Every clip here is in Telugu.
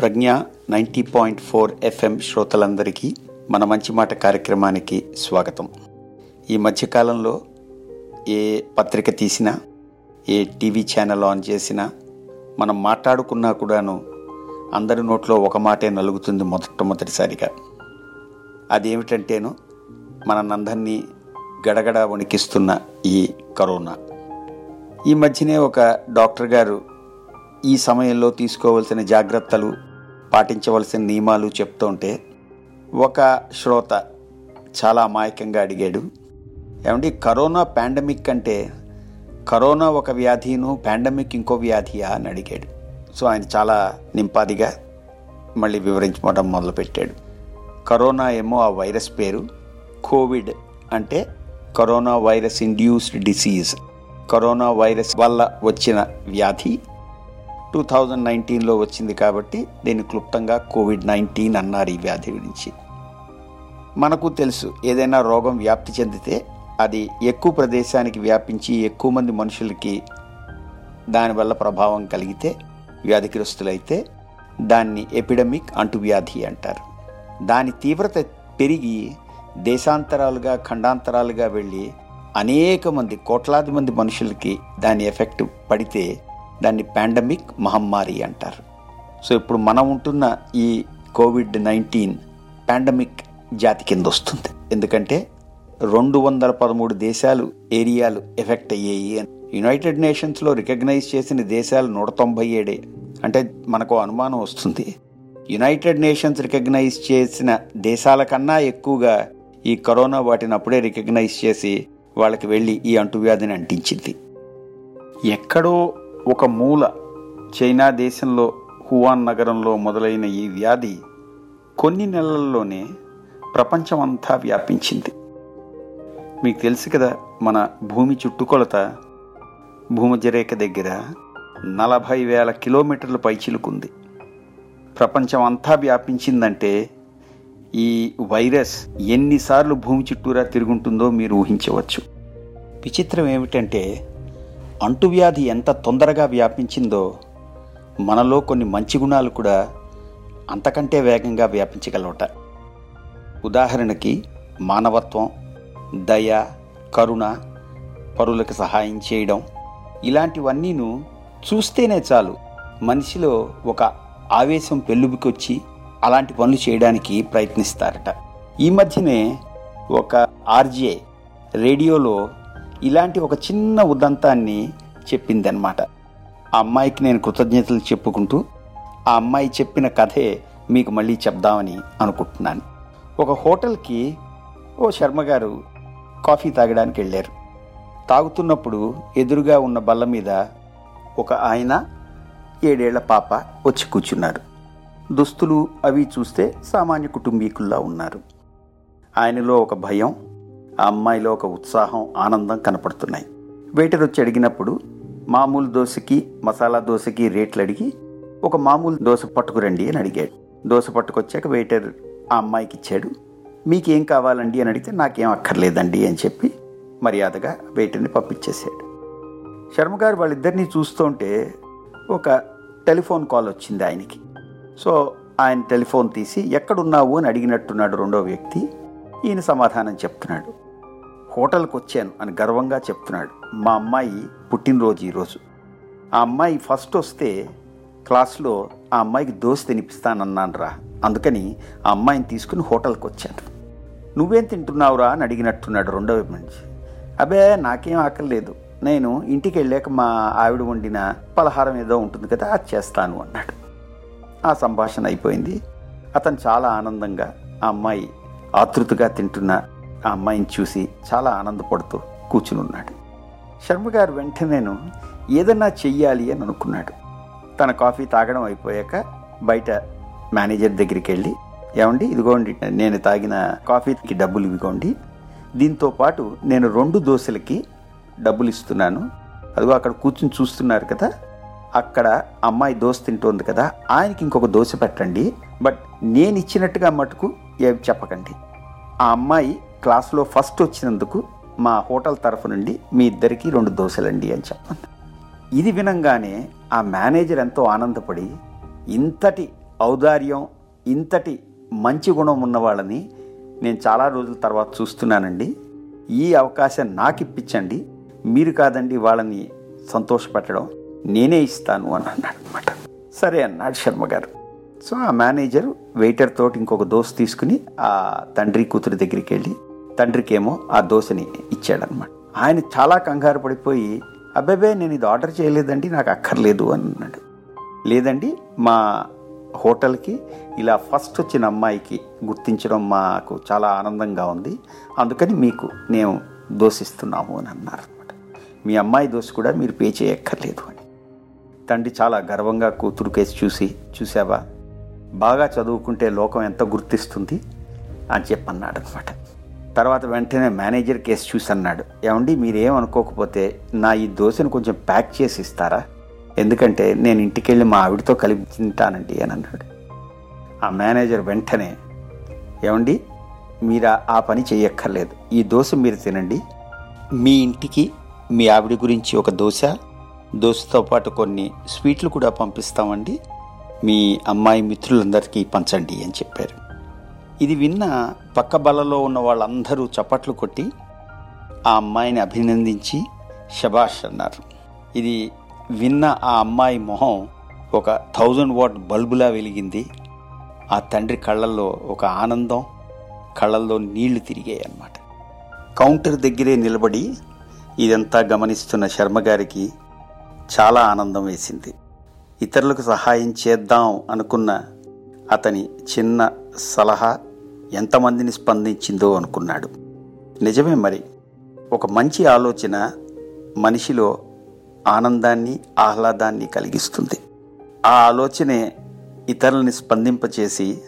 Pragna ninety point four FM శ్రోతలందరికీ మన మంచి మాట కార్యక్రమానికి స్వాగతం. ఈ మధ్యకాలంలో ఏ పత్రిక తీసినా ఏ టీవీ ఛానల్ ఆన్ చేసినా మనం మాట్లాడుకున్నా కూడాను అందరి నోట్లో ఒక మాటే నలుగుతుంది మొట్టమొదటిసారిగా. అదేమిటంటేను మనందరినీ గడగడ వణికిస్తున్న ఈ కరోనా. ఈ మధ్యనే ఒక డాక్టర్ గారు ఈ సమయంలో తీసుకోవాల్సిన జాగ్రత్తలు పాటించవలసిన నియమాలు చెప్తుంటే ఒక శ్రోత చాలా అమాయకంగా అడిగాడు. ఏమండి కరోనా పాండమిక్ అంటే కరోనా ఒక వ్యాధిను పాండమిక్ ఇంకో వ్యాధియా అని అడిగాడు. సో ఆయన చాలా నింపాదిగా మళ్ళీ వివరించుకోవడం మొదలుపెట్టాడు. కరోనా ఏమో ఆ వైరస్ పేరు. కోవిడ్ అంటే corona virus induced disease corona virus వల్ల వచ్చిన వ్యాధి. టూ థౌజండ్ నైన్టీన్లో వచ్చింది కాబట్టి దీన్ని క్లుప్తంగా కోవిడ్ నైన్టీన్ అన్నారు ఈ వ్యాధి గురించి. మనకు తెలుసు ఏదైనా రోగం వ్యాప్తి చెందితే అది ఎక్కువ ప్రదేశానికి వ్యాపించి ఎక్కువ మంది మనుషులకి దానివల్ల ప్రభావం కలిగితే వ్యాధిగ్రస్తులైతే దాన్ని ఎపిడమిక్ అంటువ్యాధి అంటారు. దాని తీవ్రత పెరిగి దేశాంతరాలుగా ఖండాంతరాలుగా వెళ్ళి అనేక మంది కోట్లాది మంది మనుషులకి దాని ఎఫెక్ట్ పడితే దాన్ని పాండమిక్ మహమ్మారి అంటారు. సో ఇప్పుడు మనం ఉంటున్న ఈ కోవిడ్ నైన్టీన్ పాండమిక్ జాతి కింద వస్తుంది. ఎందుకంటే రెండు వందల పదమూడు దేశాలు ఏరియాలు ఎఫెక్ట్ అయ్యాయి అని. యునైటెడ్ నేషన్స్లో రికగ్నైజ్ చేసిన దేశాలు నూట తొంభై ఏడే. అంటే మనకు అనుమానం వస్తుంది. యునైటెడ్ నేషన్స్ రికగ్నైజ్ చేసిన దేశాల కన్నా ఎక్కువగా ఈ కరోనా వాటిని అప్పుడే రికగ్నైజ్ చేసి వాళ్ళకి వెళ్ళి ఈ అంటువ్యాధిని అంటించింది. ఎక్కడో ఒక మూల చైనా దేశంలో హువాన్ నగరంలో మొదలైన ఈ వ్యాధి కొన్ని నెలల్లోనే ప్రపంచమంతా వ్యాపించింది. మీకు తెలుసు కదా మన భూమి చుట్టుకొలత భూమధ్యరేఖ దగ్గర నలభై వేల కిలోమీటర్ల పైచిలుకుంది ప్రపంచం అంతా వ్యాపించిందంటే ఈ వైరస్ ఎన్నిసార్లు భూమి చుట్టూరా తిరుగుంటుందో మీరు ఊహించవచ్చు. విచిత్రం ఏమిటంటే అంటువ్యాధి ఎంత తొందరగా వ్యాపించిందో మనలో కొన్ని మంచి గుణాలు కూడా అంతకంటే వేగంగా వ్యాపించగలవట. ఉదాహరణకి మానవత్వం దయ కరుణ పరులకు సహాయం చేయడం ఇలాంటివన్నీను చూస్తేనే చాలు మనిషిలో ఒక ఆవేశం పెళ్ళుబికొచ్చి అలాంటి పనులు చేయడానికి ప్రయత్నిస్తారట. ఈ మధ్యనే ఒక ఆర్జే రేడియోలో ఇలాంటి ఒక చిన్న ఉదంతాన్ని చెప్పిందనమాట ఆ అమ్మాయికి నేను కృతజ్ఞతలు చెప్పుకుంటూ ఆ అమ్మాయి చెప్పిన కథే మీకు మళ్ళీ చెప్దామని అనుకుంటున్నాను. ఒక హోటల్కి ఓ శర్మ గారు కాఫీ తాగడానికి వెళ్ళారు. తాగుతున్నప్పుడు ఎదురుగా ఉన్న బల్ల మీద ఒక ఆయన ఏడేళ్ళ పాప వచ్చి కూర్చున్నారు. దుస్తులు అవి చూస్తే సామాన్య కుటుంబీకుల్లా ఉన్నారు. ఆయనలో ఒక భయం ఆ అమ్మాయిలో ఒక ఉత్సాహం ఆనందం కనపడుతున్నాయి. వెయిటర్ వచ్చి అడిగినప్పుడు మామూలు దోశకి మసాలా దోశకి రేట్లు అడిగి ఒక మామూలు దోశ పట్టుకురండి అని అడిగాడు. దోశ పట్టుకొచ్చాక వెయిటర్ ఆ అమ్మాయికి ఇచ్చాడు. మీకేం కావాలండి? అని అడిగితే నాకేం అక్కర్లేదండి అని చెప్పి మర్యాదగా వెయిటర్ని పంపించేశాడు. శర్మ గారు వాళ్ళిద్దరినీ చూస్తుంటే ఒక టెలిఫోన్ కాల్ వచ్చింది ఆయనకి. సో ఆయన టెలిఫోన్ తీసి ఎక్కడున్నావు? అని అడిగినట్టున్నాడు రెండో వ్యక్తి. ఈయన సమాధానం చెప్తున్నాడు. హోటల్కి వచ్చాను అని గర్వంగా చెప్తున్నాడు మా అమ్మాయి పుట్టినరోజు ఈరోజు ఆ అమ్మాయి ఫస్ట్ వస్తే క్లాస్లో ఆ అమ్మాయికి దోశ తినిపిస్తానన్నాను రా అందుకని ఆ అమ్మాయిని తీసుకుని హోటల్కి వచ్చాను నువ్వేం తింటున్నావురా? అని అడిగినట్టున్నాడు రెండవ మనిషి. అబే నాకేం ఆకలేదు నేను ఇంటికి వెళ్ళాక మా ఆవిడ వండిన పలహారం ఏదో ఉంటుంది కదా అది చేస్తాను అన్నాడు. ఆ సంభాషణ అయిపోయింది. అతను చాలా ఆనందంగా ఆ అమ్మాయి ఆతృతగా తింటున్న ఆ అమ్మాయిని చూసి చాలా ఆనందపడుతూ కూర్చుని ఉన్నాడు శర్మ గారు వెంటనేను ఏదన్నా చెయ్యాలి అని అనుకున్నాడు. తన కాఫీ తాగడం అయిపోయాక బయట మేనేజర్ దగ్గరికి వెళ్ళి ఏమండి ఇదిగోండి నేను తాగిన కాఫీకి డబ్బులు ఇదిగోండి దీంతో పాటు నేను రెండు దోశలకి డబ్బులు ఇస్తున్నాను. అదిగో అక్కడ కూర్చుని చూస్తున్నారు కదా అక్కడ అమ్మాయి దోశ తింటోంది కదా ఆయనకి ఇంకొక దోశ పెట్టండి. బట్ నేను ఇచ్చినట్టుగా మటుకు ఏం చెప్పకండి. ఆ అమ్మాయి క్లాస్లో ఫస్ట్ వచ్చినందుకు మా హోటల్ తరఫు నుండి మీ ఇద్దరికి రెండు దోశలండి అని చెప్పండి ఇది వినంగానే ఆ మేనేజర్ ఎంతో ఆనందపడి ఇంతటి ఔదార్యం ఇంతటి మంచి గుణం ఉన్న వాళ్ళని నేను చాలా రోజుల తర్వాత చూస్తున్నానండి. ఈ అవకాశం నాకు ఇప్పించండి. మీరు కాదండి వాళ్ళని సంతోషపెట్టడం. నేనే ఇస్తాను అని అన్నాడు అనమాట సరే అన్నాడు శర్మ గారు. సో ఆ మేనేజర్ వెయిటర్ తోటి ఇంకొక దోశ తీసుకుని ఆ తండ్రి కూతురు దగ్గరికి వెళ్ళి తండ్రికేమో ఆ దోశని ఇచ్చాడనమాట ఆయన చాలా కంగారు పడిపోయి అబ్బాబే నేను ఇది ఆర్డర్ చేయలేదండి నాకు అక్కర్లేదు అని అన్నాడు. లేదండి మా హోటల్కి ఇలా ఫస్ట్ వచ్చిన అమ్మాయికి గుర్తించడం మాకు చాలా ఆనందంగా ఉంది. అందుకని మీకు మేము దోషిస్తున్నాము అని అన్నారు అనమాట మీ అమ్మాయి దోశ కూడా మీరు పే చేయక్కర్లేదు అని. తండ్రి చాలా గర్వంగా కూతురు కేసు చూసి చూసావా? బాగా చదువుకుంటే లోకం ఎంత గుర్తిస్తుంది అని చెప్పి అన్నాడు అనమాట తర్వాత వెంటనే మేనేజర్ కేసు చూసి అన్నాడు ఏమండి మీరేమనుకోకపోతే నా ఈ దోశను కొంచెం ప్యాక్ చేసి ఇస్తారా? ఎందుకంటే నేను ఇంటికి వెళ్ళి మా ఆవిడతో కలిపి తింటానండి అని అన్నాడు. ఆ మేనేజర్ వెంటనే ఏమండి మీరు ఆ పని చేయక్కర్లేదు ఈ దోశ మీరు తినండి. మీ ఇంటికి మీ ఆవిడ గురించి ఒక దోశ దోశతో పాటు కొన్ని స్వీట్లు కూడా పంపిస్తామండి. మీ అమ్మాయి మిత్రులందరికీ పంచండి అని చెప్పారు. ఇది విన్న పక్క బలలో ఉన్న వాళ్ళందరూ చప్పట్లు కొట్టి ఆ అమ్మాయిని అభినందించి శభాష్ అన్నారు. ఇది విన్న ఆ అమ్మాయి మొహం ఒక థౌజండ్ వాట్ బల్బులా వెలిగింది. ఆ తండ్రి కళ్ళల్లో ఒక ఆనందం కళ్ళల్లో నీళ్ళు తిరిగాయి అన్నమాట. కౌంటర్ దగ్గరే నిలబడి ఇదంతా గమనిస్తున్న శర్మగారికి చాలా ఆనందం వేసింది. ఇతరులకు సహాయం చేద్దాం అనుకున్న అతని చిన్న సలహా ఎంతమందిని స్పందించిందో అనుకున్నాడు. నిజమే మరి. ఒక మంచి ఆలోచన మనిషిలో ఆనందాన్ని ఆహ్లాదాన్ని కలిగిస్తుంది. ఆ ఆలోచనే ఇతరులని స్పందింపచేసి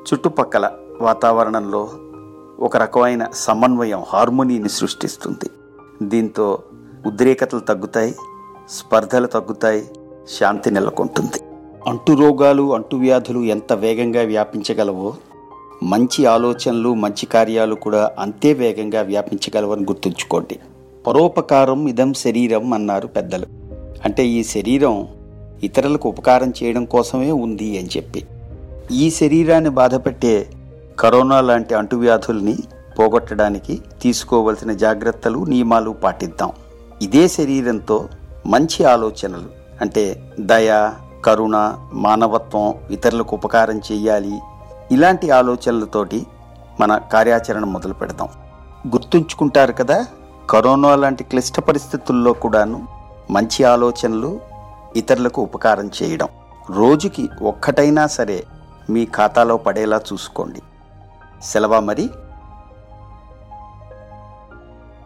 చుట్టుపక్కల వాతావరణంలో ఒక రకమైన సమన్వయం హార్మోనీని సృష్టిస్తుంది. దీంతో ఉద్రేకతలు తగ్గుతాయి స్పర్ధలు తగ్గుతాయి శాంతి నెలకొంటుంది. అంటు రోగాలు అంటువ్యాధులు ఎంత వేగంగా వ్యాపించగలవో మంచి ఆలోచనలు మంచి కార్యాలు కూడా అంతే వేగంగా వ్యాపించగలవని గుర్తుంచుకోండి. పరోపకారం ఇదం శరీరం అన్నారు పెద్దలు. అంటే ఈ శరీరం ఇతరులకు ఉపకారం చేయడం కోసమే ఉంది అని చెప్పి. ఈ శరీరాన్ని బాధపెట్టే కరోనా లాంటి అంటువ్యాధుల్ని పోగొట్టడానికి తీసుకోవలసిన జాగ్రత్తలు నియమాలు పాటిద్దాం. ఇదే శరీరంతో మంచి ఆలోచనలు అంటే దయ కరుణ మానవత్వం ఇతరులకు ఉపకారం చేయాలి ఇలాంటి ఆలోచనలతోటి మన కార్యాచరణ మొదలు పెడదాం గుర్తుంచుకుంటారు కదా కరోనా లాంటి క్లిష్ట పరిస్థితుల్లో కూడాను మంచి ఆలోచనలు ఇతరులకు ఉపకారం చేయడం. రోజుకి ఒక్కటైనా సరే మీ ఖాతాలో పడేలా చూసుకోండి. సెలవా మరి?